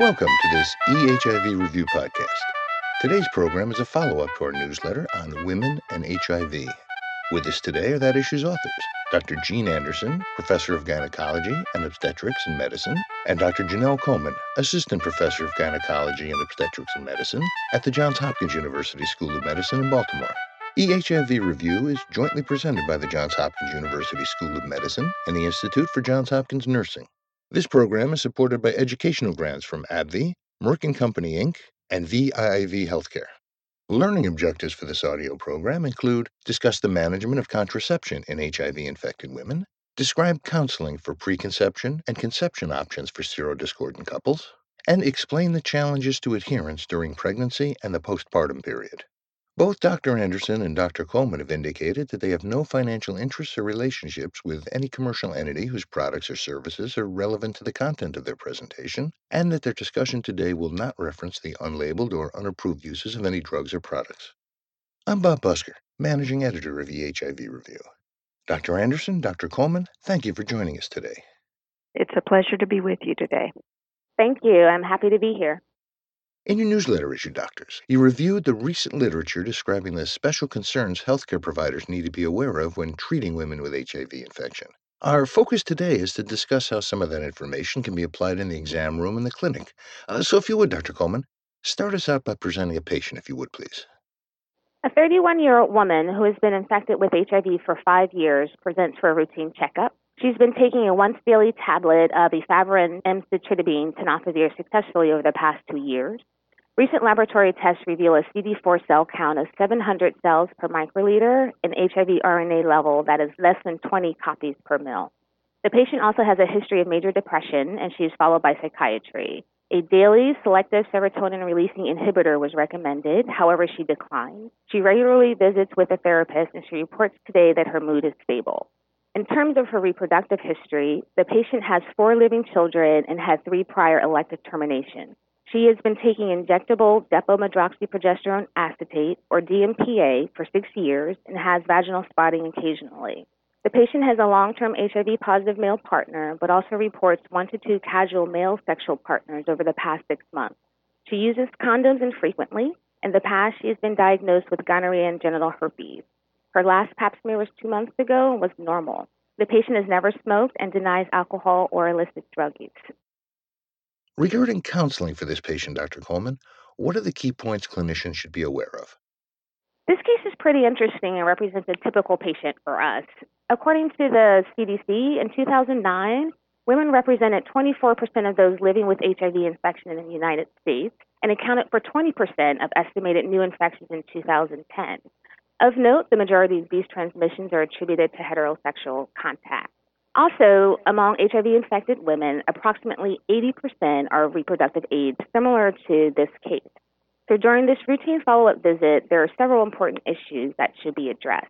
Welcome to this EHIV Review podcast. Today's program is a follow up to our newsletter on women and HIV. With us today are that issue's authors Dr. Jean Anderson, Professor of Gynecology and Obstetrics and Medicine, and Dr. Jenell Coleman, Assistant Professor of Gynecology and Obstetrics and Medicine at the Johns Hopkins University School of Medicine in Baltimore. EHIV Review is jointly presented by the Johns Hopkins University School of Medicine and the Institute for Johns Hopkins Nursing. This program is supported by educational grants from AbbVie, Merck & Company Inc., and VIIV Healthcare. Learning objectives for this audio program include discuss the management of contraception in HIV infected women, describe counseling for preconception and conception options for serodiscordant couples, and explain the challenges to adherence during pregnancy and the postpartum period. Both Dr. Anderson and Dr. Coleman have indicated that they have no financial interests or relationships with any commercial entity whose products or services are relevant to the content of their presentation, and that their discussion today will not reference the unlabeled or unapproved uses of any drugs or products. I'm Bob Busker, Managing Editor of EHIV Review. Dr. Anderson, Dr. Coleman, thank you for joining us today. It's a pleasure to be with you today. Thank you. I'm happy to be here. In your newsletter issue, doctors, you reviewed the recent literature describing the special concerns healthcare providers need to be aware of when treating women with HIV infection. Our focus today is to discuss how some of that information can be applied in the exam room and the clinic. Uh, so, if you would, Dr. Coleman, start us out by presenting a patient, if you would, please. A 31 year old woman who has been infected with HIV for five years presents for a routine checkup. She's been taking a once daily tablet of efavirenz emtricitabine tenofovir successfully over the past two years. Recent laboratory tests reveal a CD4 cell count of 700 cells per microliter and HIV RNA level that is less than 20 copies per mil. The patient also has a history of major depression and she is followed by psychiatry. A daily selective serotonin releasing inhibitor was recommended, however, she declined. She regularly visits with a therapist and she reports today that her mood is stable. In terms of her reproductive history, the patient has four living children and had three prior elective terminations. She has been taking injectable depomedroxyprogesterone acetate, or DMPA, for six years and has vaginal spotting occasionally. The patient has a long term HIV positive male partner, but also reports one to two casual male sexual partners over the past six months. She uses condoms infrequently. In the past, she has been diagnosed with gonorrhea and genital herpes. Her last pap smear was two months ago and was normal. The patient has never smoked and denies alcohol or illicit drug use. Regarding counseling for this patient, Dr. Coleman, what are the key points clinicians should be aware of? This case is pretty interesting and represents a typical patient for us. According to the CDC, in 2009, women represented 24% of those living with HIV infection in the United States and accounted for 20% of estimated new infections in 2010. Of note, the majority of these transmissions are attributed to heterosexual contact. Also, among HIV infected women, approximately 80% are of reproductive AIDS, similar to this case. So, during this routine follow up visit, there are several important issues that should be addressed.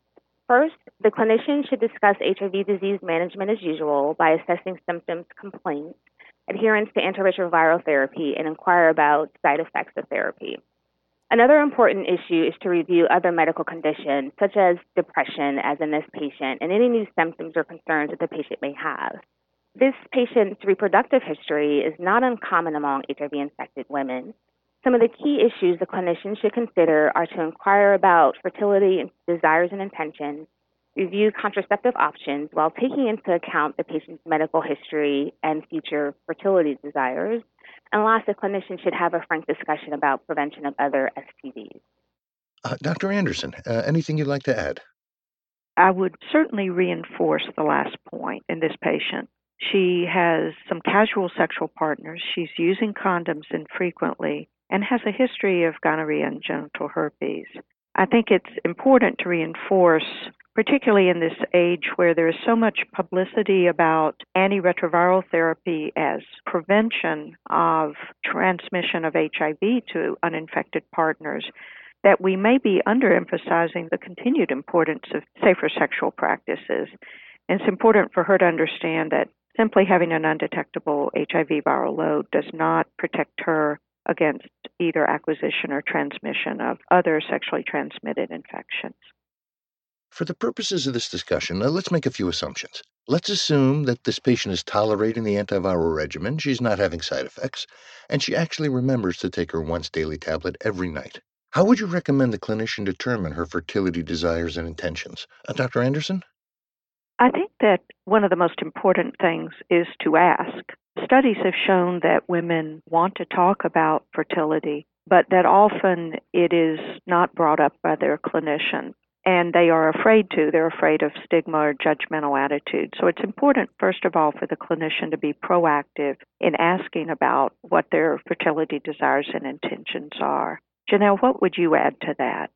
First, the clinician should discuss HIV disease management as usual by assessing symptoms, complaints, adherence to antiretroviral therapy, and inquire about side effects of therapy. Another important issue is to review other medical conditions, such as depression, as in this patient, and any new symptoms or concerns that the patient may have. This patient's reproductive history is not uncommon among HIV infected women. Some of the key issues the clinician should consider are to inquire about fertility desires and intentions, review contraceptive options while taking into account the patient's medical history and future fertility desires, and last, a clinician should have a frank discussion about prevention of other STDs. Uh, Dr. Anderson, uh, anything you'd like to add? I would certainly reinforce the last point in this patient. She has some casual sexual partners. She's using condoms infrequently and has a history of gonorrhea and genital herpes. I think it's important to reinforce particularly in this age where there is so much publicity about antiretroviral therapy as prevention of transmission of HIV to uninfected partners, that we may be underemphasizing the continued importance of safer sexual practices. And it's important for her to understand that simply having an undetectable HIV viral load does not protect her against either acquisition or transmission of other sexually transmitted infections. For the purposes of this discussion, uh, let's make a few assumptions. Let's assume that this patient is tolerating the antiviral regimen, she's not having side effects, and she actually remembers to take her once daily tablet every night. How would you recommend the clinician determine her fertility desires and intentions? Uh, Dr. Anderson? I think that one of the most important things is to ask. Studies have shown that women want to talk about fertility, but that often it is not brought up by their clinician and they are afraid to. They're afraid of stigma or judgmental attitude. So it's important, first of all, for the clinician to be proactive in asking about what their fertility desires and intentions are. Jenell, what would you add to that?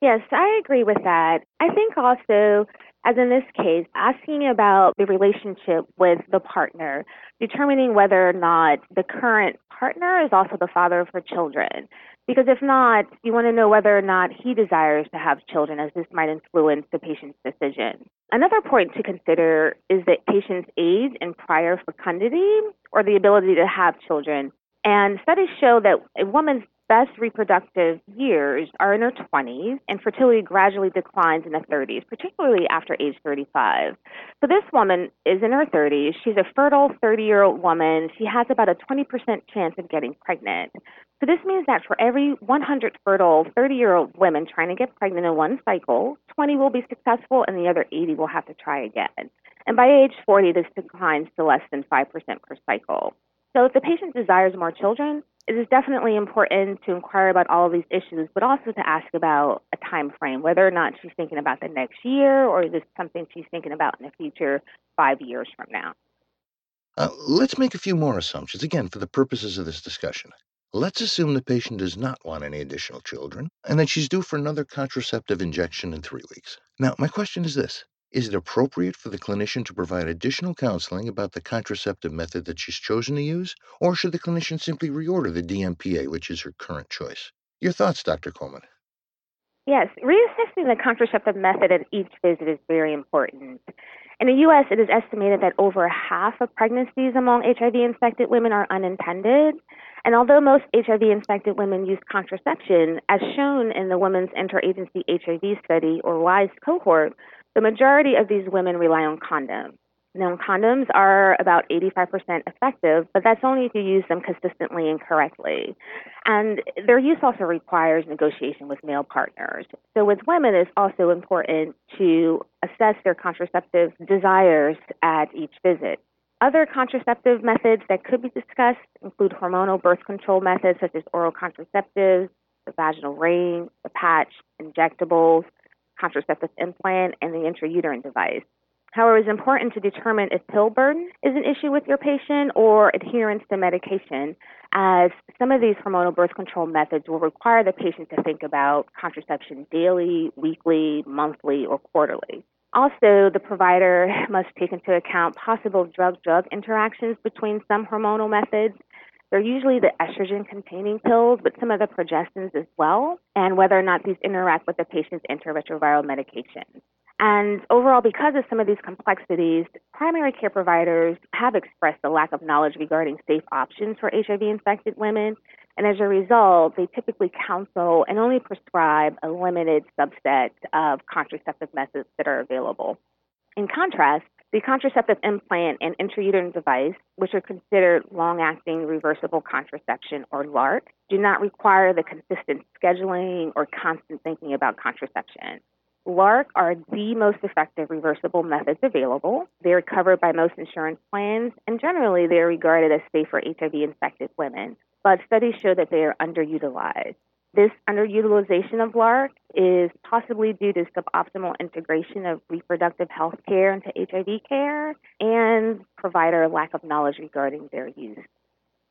Yes, I agree with that. I think also, as in this case, asking about the relationship with the partner, determining whether or not the current partner is also the father of her children. Because if not, you want to know whether or not he desires to have children, as this might influence the patient's decision. Another point to consider is the patient's age and prior fecundity or the ability to have children. And studies show that a woman's best reproductive years are in her 20s, and fertility gradually declines in the 30s, particularly after age 35. So this woman is in her 30s. She's a fertile 30 year old woman. She has about a 20% chance of getting pregnant. So this means that for every 100 fertile 30 year old women trying to get pregnant in one cycle, 20 will be successful and the other 80 will have to try again. And by age 40, this declines to less than 5% per cycle. So if the patient desires more children, it is definitely important to inquire about all of these issues, but also to ask about a time frame, whether or not she's thinking about the next year or is this something she's thinking about in the future five years from now. Uh, let's make a few more assumptions, again, for the purposes of this discussion. Let's assume the patient does not want any additional children and that she's due for another contraceptive injection in three weeks. Now, my question is this is it appropriate for the clinician to provide additional counseling about the contraceptive method that she's chosen to use, or should the clinician simply reorder the DMPA, which is her current choice? Your thoughts, Dr. Coleman? Yes, reassessing the contraceptive method at each visit is very important. In the U.S., it is estimated that over half of pregnancies among HIV infected women are unintended. And although most HIV infected women use contraception, as shown in the Women's Interagency HIV Study, or WIHS cohort, the majority of these women rely on condoms. Now, condoms are about 85% effective, but that's only if you use them consistently and correctly. And their use also requires negotiation with male partners. So, with women, it's also important to assess their contraceptive desires at each visit. Other contraceptive methods that could be discussed include hormonal birth control methods such as oral contraceptives, the vaginal ring, the patch, injectables, contraceptive implant, and the intrauterine device. However, it's important to determine if pill burden is an issue with your patient or adherence to medication, as some of these hormonal birth control methods will require the patient to think about contraception daily, weekly, monthly, or quarterly. Also, the provider must take into account possible drug drug interactions between some hormonal methods they're usually the estrogen containing pills, but some of the progestins as well, and whether or not these interact with the patient's antiretroviral medication. And overall, because of some of these complexities, primary care providers have expressed a lack of knowledge regarding safe options for HIV infected women. And as a result, they typically counsel and only prescribe a limited subset of contraceptive methods that are available. In contrast, the contraceptive implant and intrauterine device, which are considered long acting reversible contraception or LARC, do not require the consistent scheduling or constant thinking about contraception. LARC are the most effective reversible methods available. They're covered by most insurance plans, and generally they are regarded as safe for HIV infected women. But studies show that they are underutilized. This underutilization of LARC is possibly due to suboptimal integration of reproductive health care into HIV care and provider lack of knowledge regarding their use.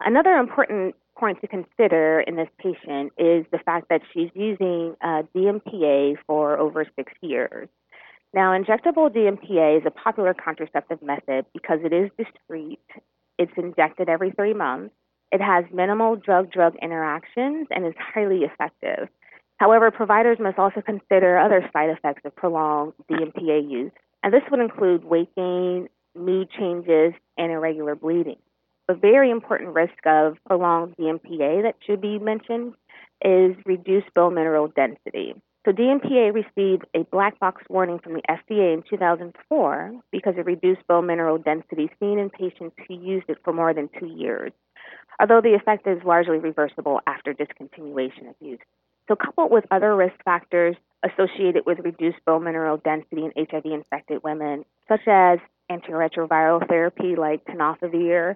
Another important point to consider in this patient is the fact that she's using uh, DMPA for over six years. Now, injectable DMPA is a popular contraceptive method because it is discreet, it's injected every three months, it has minimal drug drug interactions and is highly effective. However, providers must also consider other side effects of prolonged DMPA use, and this would include weight gain, mood changes, and irregular bleeding. A very important risk of prolonged DMPA that should be mentioned is reduced bone mineral density. So DMPA received a black box warning from the FDA in 2004 because it reduced bone mineral density seen in patients who used it for more than two years, although the effect is largely reversible after discontinuation of use. So, coupled with other risk factors associated with reduced bone mineral density in HIV infected women, such as antiretroviral therapy like tenofovir,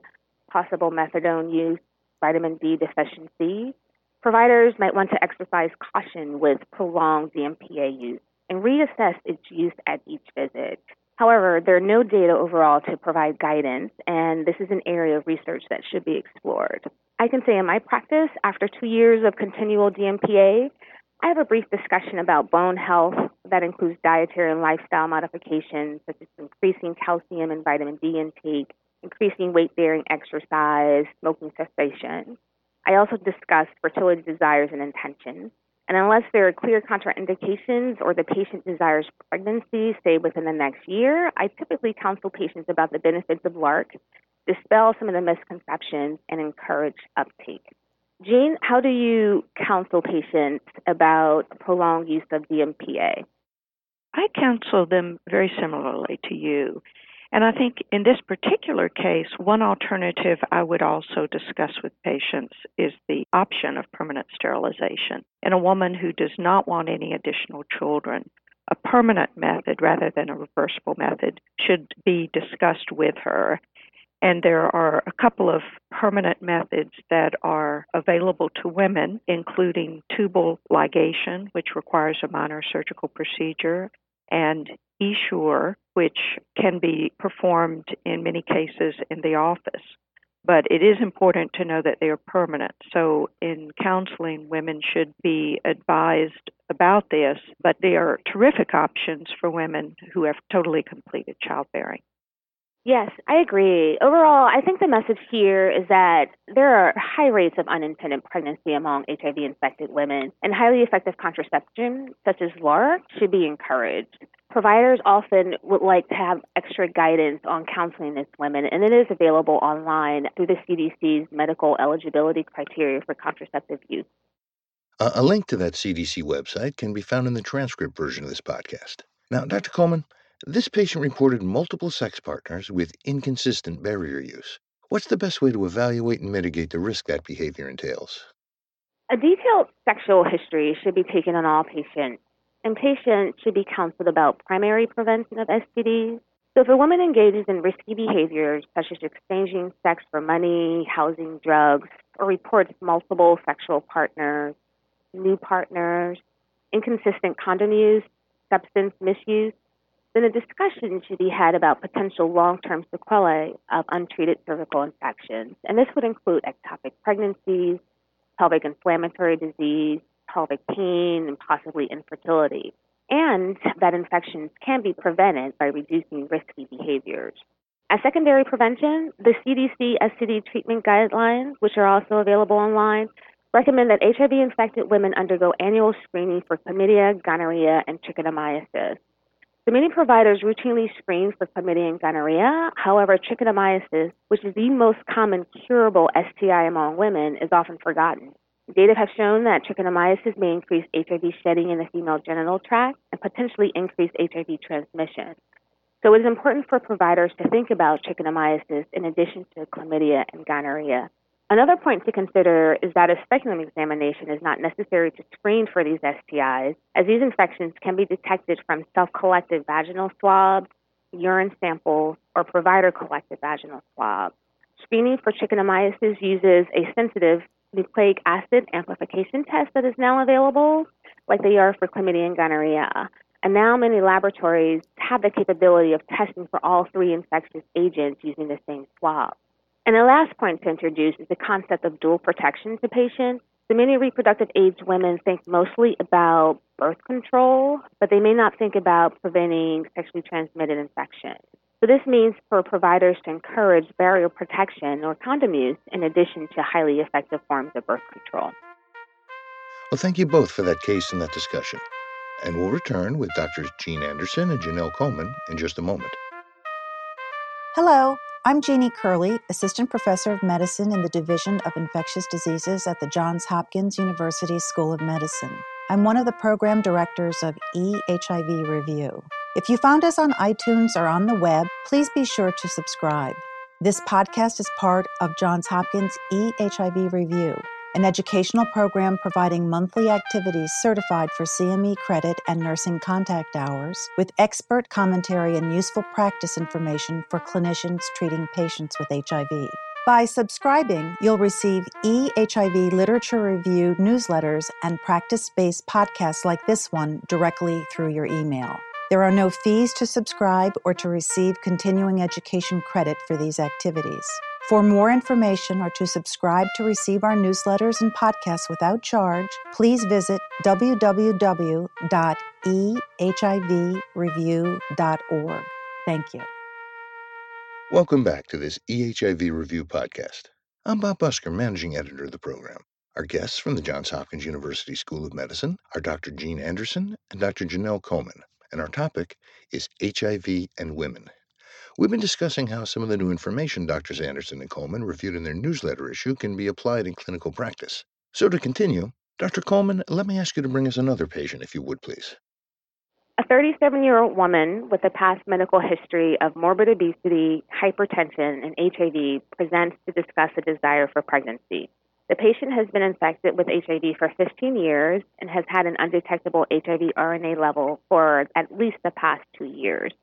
possible methadone use, vitamin D deficiency, Providers might want to exercise caution with prolonged DMPA use and reassess its use at each visit. However, there are no data overall to provide guidance, and this is an area of research that should be explored. I can say in my practice, after two years of continual DMPA, I have a brief discussion about bone health that includes dietary and lifestyle modifications, such as increasing calcium and vitamin D intake, increasing weight bearing exercise, smoking cessation. I also discuss fertility desires and intentions. And unless there are clear contraindications or the patient desires pregnancy, say within the next year, I typically counsel patients about the benefits of LARC, dispel some of the misconceptions, and encourage uptake. Jean, how do you counsel patients about prolonged use of DMPA? I counsel them very similarly to you. And I think in this particular case, one alternative I would also discuss with patients is the option of permanent sterilization. In a woman who does not want any additional children, a permanent method rather than a reversible method should be discussed with her. And there are a couple of permanent methods that are available to women, including tubal ligation, which requires a minor surgical procedure, and Essure, which can be performed in many cases in the office. But it is important to know that they are permanent. So, in counseling, women should be advised about this, but they are terrific options for women who have totally completed childbearing. Yes, I agree. Overall, I think the message here is that there are high rates of unintended pregnancy among HIV infected women, and highly effective contraception, such as LARC, should be encouraged. Providers often would like to have extra guidance on counseling these women, and it is available online through the CDC's medical eligibility criteria for contraceptive use. a link to that CDC website can be found in the transcript version of this podcast. Now, Dr. Coleman, this patient reported multiple sex partners with inconsistent barrier use. What's the best way to evaluate and mitigate the risk that behavior entails? A detailed sexual history should be taken on all patients and patients should be counseled about primary prevention of STDs. So, if a woman engages in risky behaviors such as exchanging sex for money, housing, drugs, or reports multiple sexual partners, new partners, inconsistent condom use, substance misuse, then a discussion should be had about potential long term sequelae of untreated cervical infections. And this would include ectopic pregnancies, pelvic inflammatory disease, pelvic pain, and possibly infertility, and that infections can be prevented by reducing risky behaviors. As secondary prevention, the CDC STD treatment guidelines, which are also available online, recommend that HIV infected women undergo annual screening for chlamydia, gonorrhea, and trichomoniasis. So many providers routinely screen for chlamydia and gonorrhea. However, trichomoniasis, which is the most common curable STI among women, is often forgotten. Data have shown that trichomoniasis may increase HIV shedding in the female genital tract and potentially increase HIV transmission. So it is important for providers to think about trichomoniasis in addition to chlamydia and gonorrhea. Another point to consider is that a speculum examination is not necessary to screen for these STIs, as these infections can be detected from self collected vaginal swabs, urine samples, or provider collected vaginal swabs. Screening for trichomoniasis uses a sensitive nucleic acid amplification test that is now available, like they are for chlamydia and gonorrhea. And now many laboratories have the capability of testing for all three infectious agents using the same swab. And the last point to introduce is the concept of dual protection to patients. So many reproductive age women think mostly about birth control, but they may not think about preventing sexually transmitted infection. So this means for providers to encourage barrier protection or condom use in addition to highly effective forms of birth control. Well, thank you both for that case and that discussion. And we'll return with Drs. Jean Anderson and Jenell Coleman in just a moment. Hello, I'm Jeanne Keruly, Assistant Professor of Medicine in the Division of Infectious Diseases at the Johns Hopkins University School of Medicine. I'm one of the program directors of eHIV Review. If you found us on iTunes or on the web, please be sure to subscribe. This podcast is part of Johns Hopkins eHIV Review, an educational program providing monthly activities certified for CME credit and nursing contact hours, with expert commentary and useful practice information for clinicians treating patients with HIV. By subscribing, you'll receive eHIV literature review newsletters and practice based podcasts like this one directly through your email. There are no fees to subscribe or to receive continuing education credit for these activities. For more information or to subscribe to receive our newsletters and podcasts without charge, please visit www.ehivreview.org. Thank you. Welcome back to this EHIV Review podcast. I'm Bob Busker, managing editor of the program. Our guests from the Johns Hopkins University School of Medicine are Dr. Jean Anderson and Dr. Jenell Coleman, and our topic is HIV and women. We've been discussing how some of the new information Drs. Anderson and Coleman reviewed in their newsletter issue can be applied in clinical practice. So, to continue, Dr. Coleman, let me ask you to bring us another patient, if you would, please. A 37 year old woman with a past medical history of morbid obesity, hypertension, and HIV presents to discuss a desire for pregnancy. The patient has been infected with HIV for 15 years and has had an undetectable HIV RNA level for at least the past two years.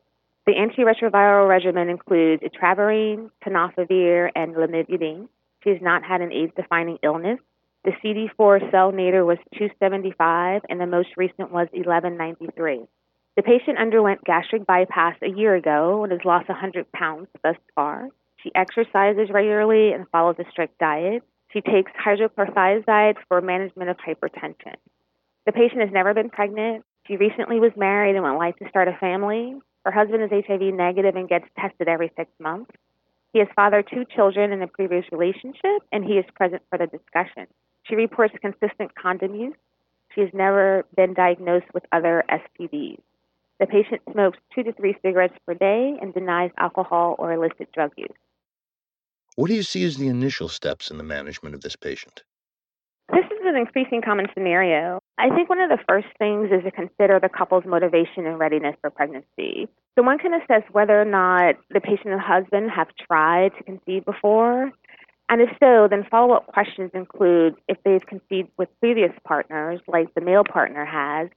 The antiretroviral regimen includes etravirine, tenofovir, and lamivudine. She has not had an AIDS-defining illness. The CD4 cell nadir was 275, and the most recent was 1193. The patient underwent gastric bypass a year ago and has lost 100 pounds thus far. She exercises regularly and follows a strict diet. She takes hydrochlorothiazide for management of hypertension. The patient has never been pregnant. She recently was married and would like to start a family. Her husband is HIV negative and gets tested every six months. He has fathered two children in a previous relationship, and he is present for the discussion. She reports consistent condom use. She has never been diagnosed with other STDs. The patient smokes two to three cigarettes per day and denies alcohol or illicit drug use. What do you see as the initial steps in the management of this patient? An increasing common scenario. I think one of the first things is to consider the couple's motivation and readiness for pregnancy. So one can assess whether or not the patient and husband have tried to conceive before. And if so, then follow up questions include if they've conceived with previous partners, like the male partner has,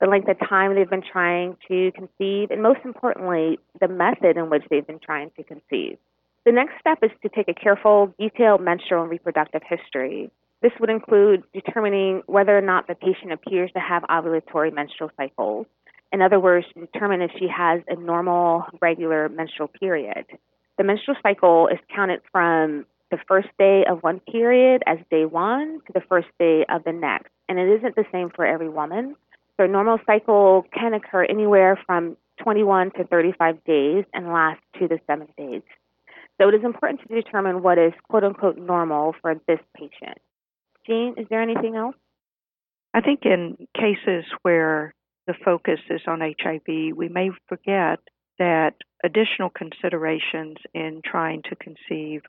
the length of time they've been trying to conceive, and most importantly, the method in which they've been trying to conceive. The next step is to take a careful, detailed menstrual and reproductive history. This would include determining whether or not the patient appears to have ovulatory menstrual cycles. In other words, determine if she has a normal, regular menstrual period. The menstrual cycle is counted from the first day of one period as day one to the first day of the next. And it isn't the same for every woman. So a normal cycle can occur anywhere from 21 to 35 days and last two to seven days. So it is important to determine what is quote unquote normal for this patient. Is there anything else? I think in cases where the focus is on HIV, we may forget that additional considerations in trying to conceive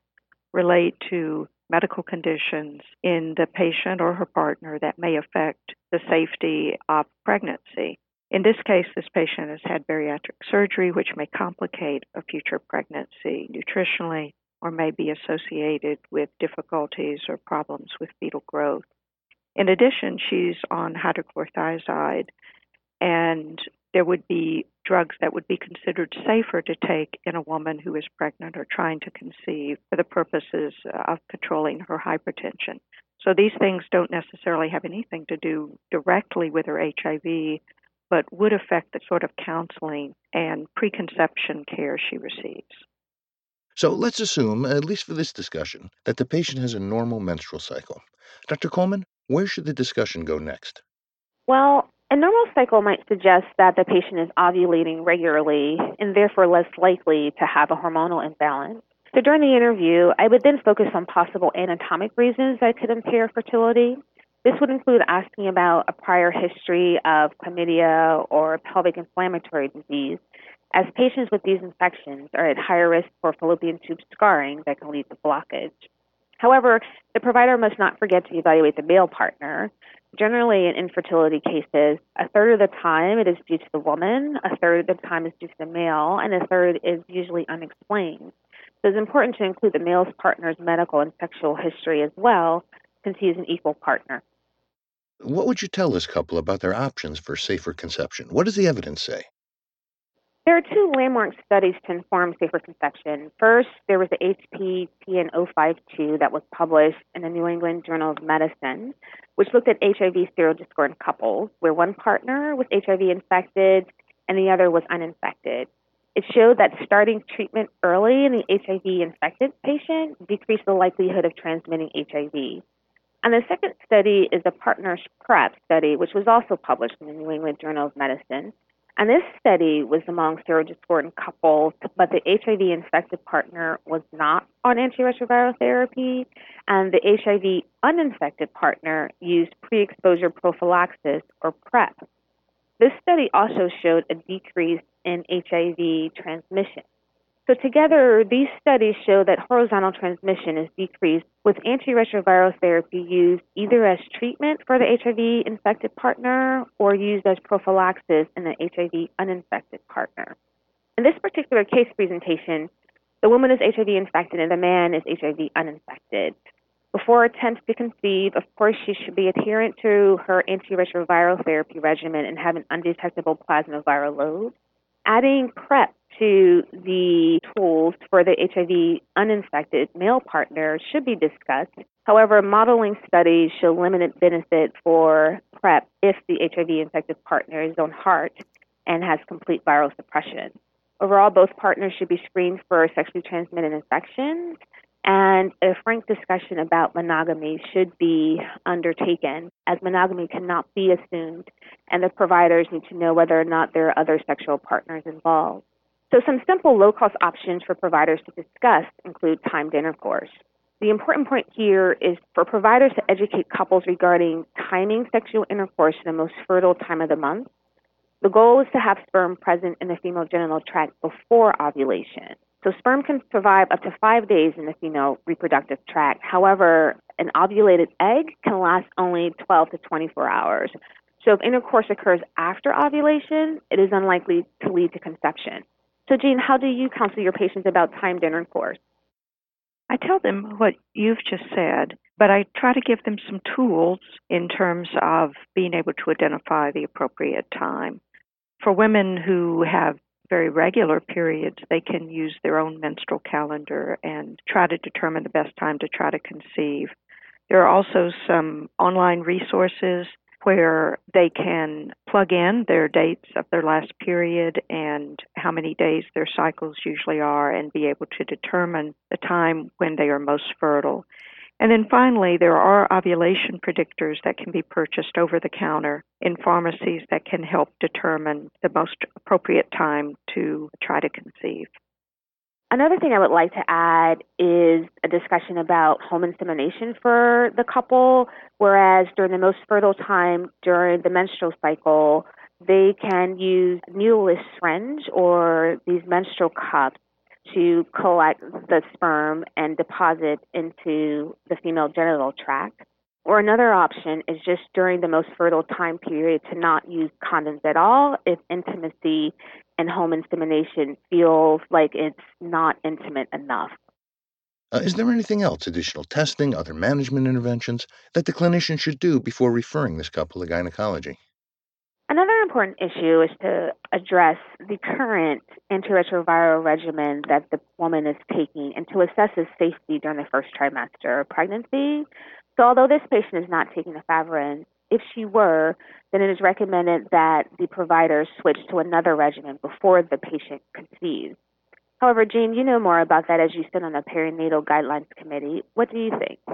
relate to medical conditions in the patient or her partner that may affect the safety of pregnancy. In this case, this patient has had bariatric surgery, which may complicate a future pregnancy nutritionally or may be associated with difficulties or problems with fetal growth. In addition, she's on hydrochlorothiazide, and there would be drugs that would be considered safer to take in a woman who is pregnant or trying to conceive for the purposes of controlling her hypertension. So these things don't necessarily have anything to do directly with her HIV, but would affect the sort of counseling and preconception care she receives. So let's assume, at least for this discussion, that the patient has a normal menstrual cycle. Dr. Coleman, where should the discussion go next? Well, a normal cycle might suggest that the patient is ovulating regularly and therefore less likely to have a hormonal imbalance. So during the interview, I would then focus on possible anatomic reasons that could impair fertility. This would include asking about a prior history of chlamydia or pelvic inflammatory disease, as patients with these infections are at higher risk for fallopian tube scarring that can lead to blockage. However, the provider must not forget to evaluate the male partner. Generally, in infertility cases, a third of the time it is due to the woman, a third of the time is due to the male, and a third is usually unexplained. So it's important to include the male's partner's medical and sexual history as well, since he is an equal partner. What would you tell this couple about their options for safer conception? What does the evidence say? There are two landmark studies to inform safer conception. First, there was the HPTN 052 that was published in the New England Journal of Medicine, which looked at HIV serodiscordant couples, where one partner was HIV infected and the other was uninfected. It showed that starting treatment early in the HIV infected patient decreased the likelihood of transmitting HIV. And the second study is the Partners PrEP study, which was also published in the New England Journal of Medicine. And this study was among serodiscordant couples, but the HIV infected partner was not on antiretroviral therapy, and the HIV uninfected partner used pre exposure prophylaxis or PrEP. This study also showed a decrease in HIV transmission. So, together, these studies show that horizontal transmission is decreased with antiretroviral therapy used either as treatment for the HIV infected partner or used as prophylaxis in the HIV uninfected partner. In this particular case presentation, the woman is HIV infected and the man is HIV uninfected. Before attempts to conceive, of course, she should be adherent to her antiretroviral therapy regimen and have an undetectable plasma viral load. Adding PrEP to the tools for the HIV uninfected male partner should be discussed. However, modeling studies show limited benefit for PrEP if the HIV infected partner is on HAART and has complete viral suppression. Overall, both partners should be screened for sexually transmitted infections, and a frank discussion about monogamy should be undertaken, as monogamy cannot be assumed, and the providers need to know whether or not there are other sexual partners involved. So, some simple low cost options for providers to discuss include timed intercourse. The important point here is for providers to educate couples regarding timing sexual intercourse in the most fertile time of the month. The goal is to have sperm present in the female genital tract before ovulation. So, sperm can survive up to five days in the female reproductive tract. However, an ovulated egg can last only 12 to 24 hours. So, if intercourse occurs after ovulation, it is unlikely to lead to conception. So, Jean, how do you counsel your patients about timed intercourse? I tell them what you've just said, but I try to give them some tools in terms of being able to identify the appropriate time. For women who have very regular periods, they can use their own menstrual calendar and try to determine the best time to try to conceive. There are also some online resources where they can plug in their dates of their last period and how many days their cycles usually are and be able to determine the time when they are most fertile. And then finally, there are ovulation predictors that can be purchased over the counter in pharmacies that can help determine the most appropriate time to try to conceive. Another thing I would like to add is a discussion about home insemination for the couple, whereas during the most fertile time during the menstrual cycle, they can use needleless syringe or these menstrual cups to collect the sperm and deposit into the female genital tract. Or another option is just during the most fertile time period to not use condoms at all if intimacy and home insemination feels like it's not intimate enough. Uh, is there anything else, additional testing, other management interventions, that the clinician should do before referring this couple to gynecology? Another important issue is to address the current antiretroviral regimen that the woman is taking and to assess its safety during the first trimester of pregnancy. So, although this patient is not taking efavirenz, if she were, then it is recommended that the provider switch to another regimen before the patient conceives. However, Jean, you know more about that as you sit on the perinatal guidelines committee. What do you think?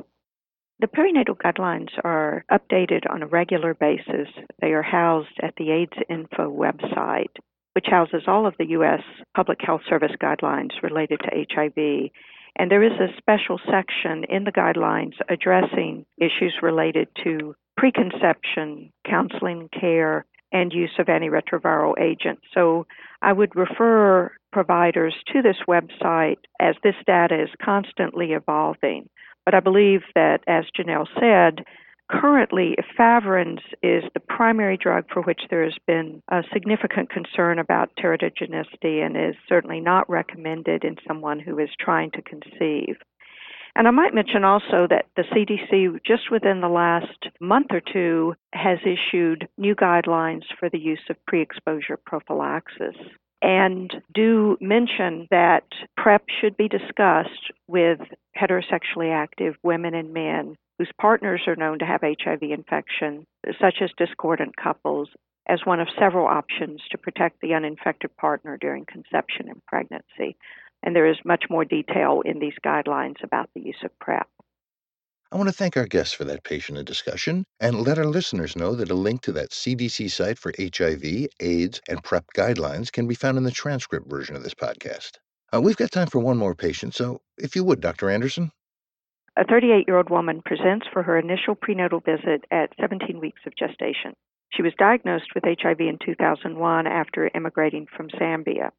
The perinatal guidelines are updated on a regular basis. They are housed at the AIDS Info website, which houses all of the U.S. Public Health Service guidelines related to HIV. And there is a special section in the guidelines addressing issues related to preconception, counseling, care, and use of antiretroviral agents. So I would refer providers to this website as this data is constantly evolving. But I believe that, as Jenell said, currently, efavirenz is the primary drug for which there has been a significant concern about teratogenicity and is certainly not recommended in someone who is trying to conceive. And I might mention also that the CDC, just within the last month or two, has issued new guidelines for the use of pre exposure prophylaxis and do mention that PrEP should be discussed with heterosexually active women and men whose partners are known to have HIV infection, such as discordant couples, as one of several options to protect the uninfected partner during conception and pregnancy. And there is much more detail in these guidelines about the use of PrEP. I want to thank our guests for that patient discussion and let our listeners know that a link to that CDC site for HIV, AIDS, and PrEP guidelines can be found in the transcript version of this podcast. Uh, we've got time for one more patient, so if you would, Dr. Anderson. A 38 year old woman presents for her initial prenatal visit at 17 weeks of gestation. She was diagnosed with HIV in 2001 after immigrating from Zambia.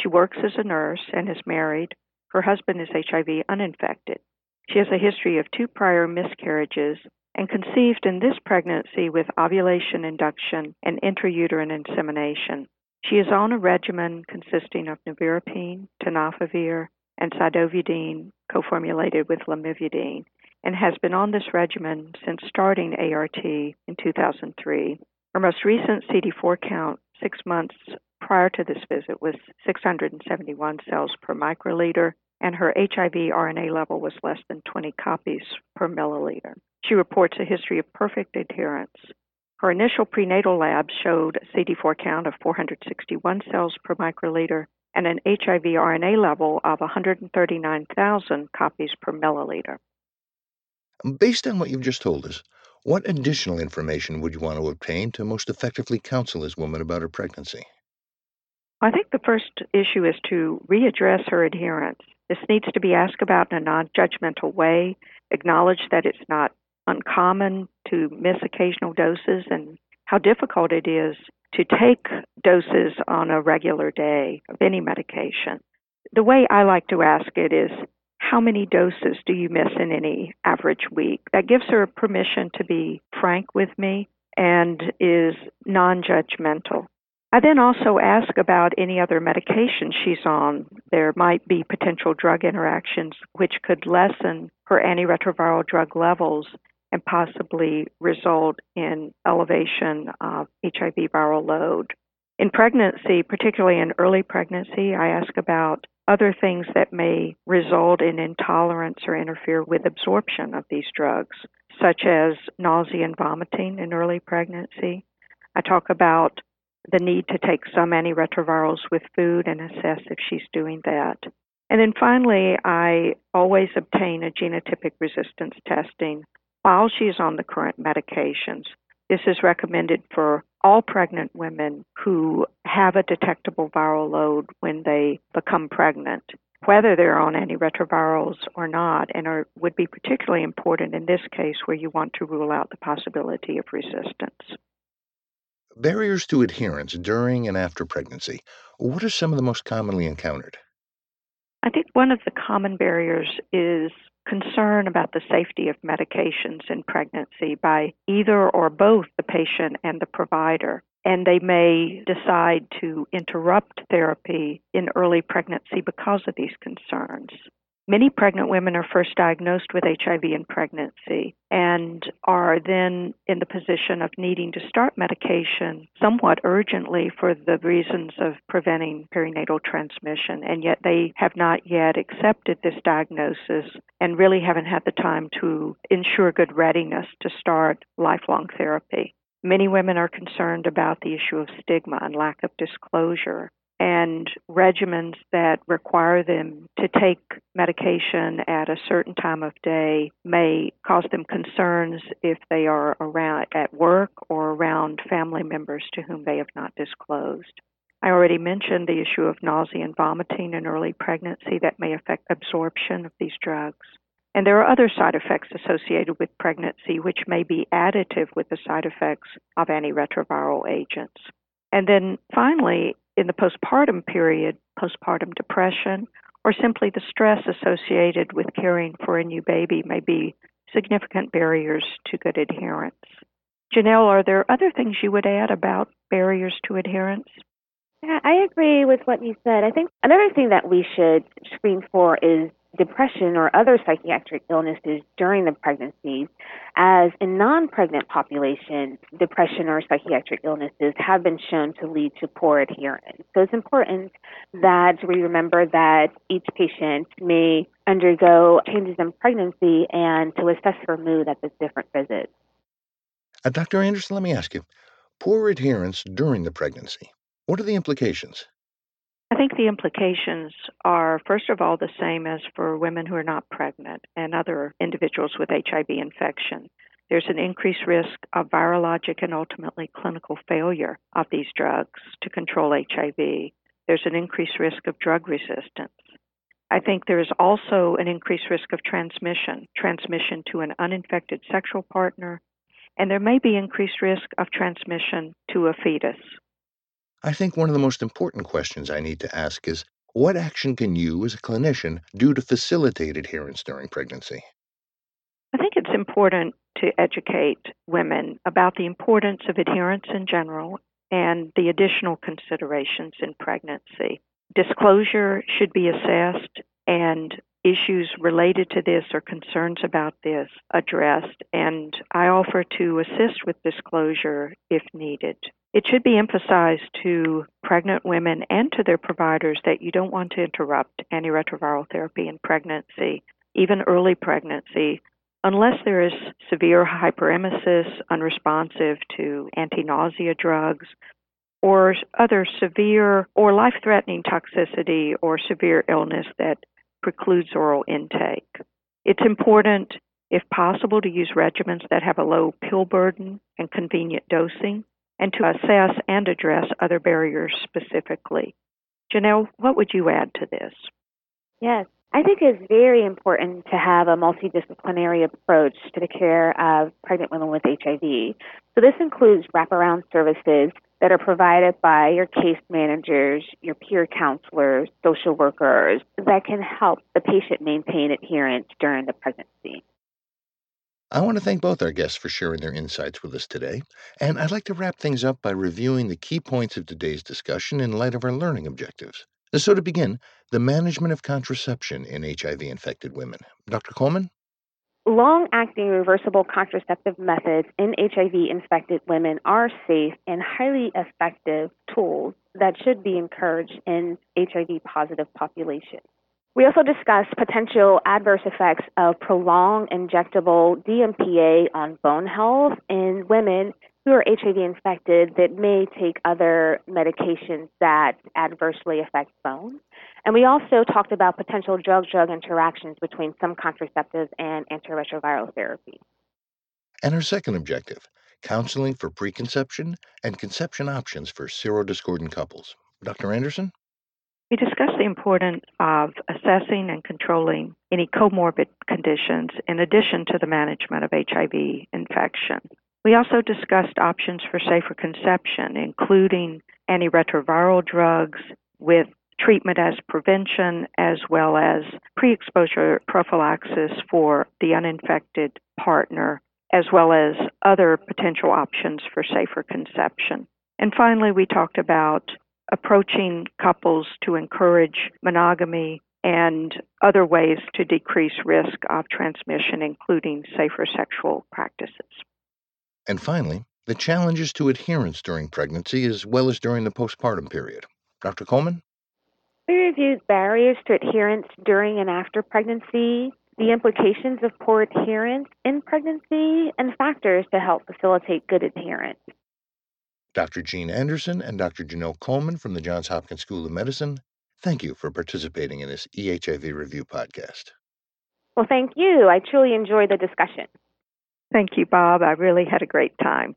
She works as a nurse and is married. Her husband is HIV uninfected. She has a history of two prior miscarriages and conceived in this pregnancy with ovulation induction and intrauterine insemination. She is on a regimen consisting of nevirapine, tenofovir, and zidovudine co-formulated with lamivudine and has been on this regimen since starting ART in 2003. Her most recent CD4 count, six months prior to this visit, was 671 cells per microliter, and her HIV RNA level was less than 20 copies per milliliter. She reports a history of perfect adherence. Her initial prenatal labs showed a CD4 count of 461 cells per microliter and an HIV RNA level of 139,000 copies per milliliter. Based on what you've just told us, what additional information would you want to obtain to most effectively counsel this woman about her pregnancy? I think the first issue is to readdress her adherence. This needs to be asked about in a non judgmental way, acknowledge that it's not uncommon to miss occasional doses and how difficult it is to take doses on a regular day of any medication. The way I like to ask it is, how many doses do you miss in any average week? That gives her permission to be frank with me and is non judgmental. I then also ask about any other medication she's on. There might be potential drug interactions which could lessen her antiretroviral drug levels and possibly result in elevation of HIV viral load. In pregnancy, particularly in early pregnancy, I ask about other things that may result in intolerance or interfere with absorption of these drugs, such as nausea and vomiting in early pregnancy. I talk about the need to take some antiretrovirals with food and assess if she's doing that. And then finally, I always obtain a genotypic resistance testing while she's on the current medications. This is recommended for all pregnant women who have a detectable viral load when they become pregnant, whether they're on antiretrovirals or not, and are, would be particularly important in this case where you want to rule out the possibility of resistance. Barriers to adherence during and after pregnancy. What are some of the most commonly encountered? I think one of the common barriers is concern about the safety of medications in pregnancy by either or both the patient and the provider. And they may decide to interrupt therapy in early pregnancy because of these concerns. Many pregnant women are first diagnosed with HIV in pregnancy and are then in the position of needing to start medication somewhat urgently for the reasons of preventing perinatal transmission, and yet they have not yet accepted this diagnosis and really haven't had the time to ensure good readiness to start lifelong therapy. Many women are concerned about the issue of stigma and lack of disclosure and regimens that require them to take medication at a certain time of day may cause them concerns if they are around at work or around family members to whom they have not disclosed. I already mentioned the issue of nausea and vomiting in early pregnancy that may affect absorption of these drugs. And there are other side effects associated with pregnancy which may be additive with the side effects of antiretroviral agents. And then finally, in the postpartum period, postpartum depression, or simply the stress associated with caring for a new baby may be significant barriers to good adherence. Jenell, are there other things you would add about barriers to adherence? Yeah, I agree with what you said. I think another thing that we should screen for is depression or other psychiatric illnesses during the pregnancy, as in non pregnant populations, depression or psychiatric illnesses have been shown to lead to poor adherence. So it's important that we remember that each patient may undergo changes in pregnancy and to assess her mood at the different visits. Uh, Dr. Anderson, let me ask you poor adherence during the pregnancy, what are the implications? I think the implications are, first of all, the same as for women who are not pregnant and other individuals with HIV infection. There's an increased risk of virologic and ultimately clinical failure of these drugs to control HIV. There's an increased risk of drug resistance. I think there is also an increased risk of transmission, transmission to an uninfected sexual partner, and there may be increased risk of transmission to a fetus. I think one of the most important questions I need to ask is what action can you, as a clinician, do to facilitate adherence during pregnancy? I think it's important to educate women about the importance of adherence in general and the additional considerations in pregnancy. Disclosure should be assessed and issues related to this or concerns about this addressed, and I offer to assist with disclosure if needed. It should be emphasized to pregnant women and to their providers that you don't want to interrupt antiretroviral therapy in pregnancy, even early pregnancy, unless there is severe hyperemesis, unresponsive to anti nausea drugs, or other severe or life threatening toxicity or severe illness that precludes oral intake. It's important, if possible, to use regimens that have a low pill burden and convenient dosing, and to assess and address other barriers specifically. Jenell, what would you add to this? Yes, I think it's very important to have a multidisciplinary approach to the care of pregnant women with HIV. So, this includes wraparound services that are provided by your case managers, your peer counselors, social workers that can help the patient maintain adherence during the pregnancy. I want to thank both our guests for sharing their insights with us today, and I'd like to wrap things up by reviewing the key points of today's discussion in light of our learning objectives. So, to begin, the management of contraception in HIV infected women. Dr. Coleman? Long acting reversible contraceptive methods in HIV infected women are safe and highly effective tools that should be encouraged in HIV positive populations. We also discussed potential adverse effects of prolonged injectable DMPA on bone health in women who are HIV infected that may take other medications that adversely affect bone. And we also talked about potential drug drug interactions between some contraceptives and antiretroviral therapy. And our second objective counseling for preconception and conception options for serodiscordant couples. Dr. Anderson? We discussed the importance of assessing and controlling any comorbid conditions in addition to the management of HIV infection. We also discussed options for safer conception, including antiretroviral drugs with treatment as prevention, as well as pre exposure prophylaxis for the uninfected partner, as well as other potential options for safer conception. And finally, we talked about approaching couples to encourage monogamy and other ways to decrease risk of transmission, including safer sexual practices. And finally, the challenges to adherence during pregnancy as well as during the postpartum period. Dr. Coleman? We reviewed barriers to adherence during and after pregnancy, the implications of poor adherence in pregnancy, and factors to help facilitate good adherence. Dr. Jean Anderson and Dr. Jenell Coleman from the Johns Hopkins School of Medicine, thank you for participating in this EHIV Review podcast. Well, thank you. I truly enjoyed the discussion. Thank you, Bob. I really had a great time.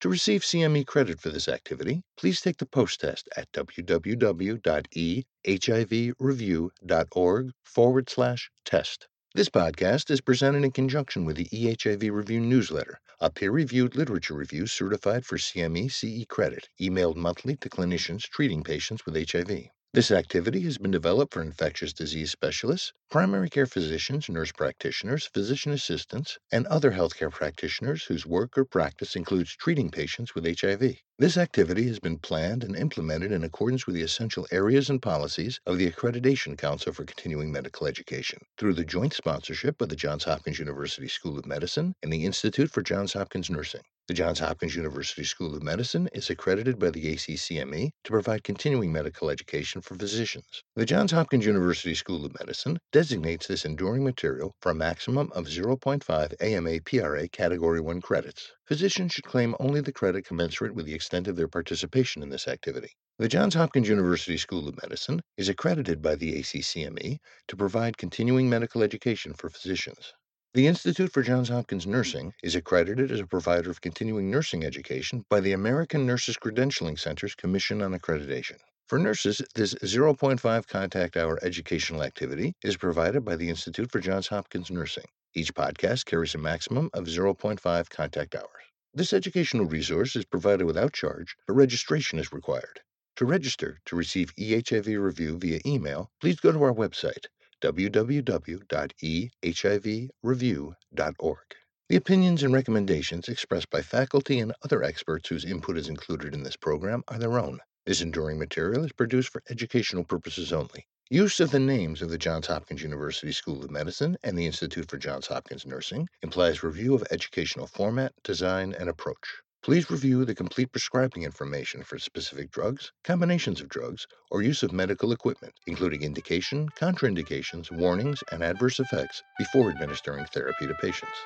To receive CME credit for this activity, please take the post test at www.ehivreview.org forward slash test. This podcast is presented in conjunction with the EHIV Review newsletter, a peer reviewed literature review certified for CME CE credit, emailed monthly to clinicians treating patients with HIV. This activity has been developed for infectious disease specialists, primary care physicians, nurse practitioners, physician assistants, and other healthcare practitioners whose work or practice includes treating patients with HIV. This activity has been planned and implemented in accordance with the essential areas and policies of the Accreditation Council for Continuing Medical Education through the joint sponsorship of the Johns Hopkins University School of Medicine and the Institute for Johns Hopkins Nursing. The Johns Hopkins University School of Medicine is accredited by the ACCME to provide continuing medical education for physicians. The Johns Hopkins University School of Medicine designates this enduring material for a maximum of 0.5 AMA PRA Category 1 credits. Physicians should claim only the credit commensurate with the extent of their participation in this activity. The Johns Hopkins University School of Medicine is accredited by the ACCME to provide continuing medical education for physicians. The Institute for Johns Hopkins Nursing is accredited as a provider of continuing nursing education by the American Nurses Credentialing Center's Commission on Accreditation. For nurses, this 0.5 contact hour educational activity is provided by the Institute for Johns Hopkins Nursing. Each podcast carries a maximum of 0.5 contact hours. This educational resource is provided without charge, but registration is required. To register to receive EHIV review via email, please go to our website, www.ehivreview.org. The opinions and recommendations expressed by faculty and other experts whose input is included in this program are their own. This enduring material is produced for educational purposes only. Use of the names of the Johns Hopkins University School of Medicine and the Institute for Johns Hopkins Nursing implies review of educational format, design, and approach. Please review the complete prescribing information for specific drugs, combinations of drugs, or use of medical equipment, including indication, contraindications, warnings, and adverse effects before administering therapy to patients.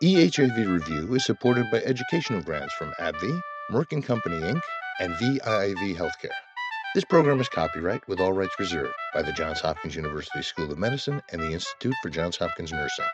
EHIV Review is supported by educational grants from AbbVie, Merck & Company Inc., and VIIV Healthcare. This program is copyright with all rights reserved by the Johns Hopkins University School of Medicine and the Institute for Johns Hopkins Nursing.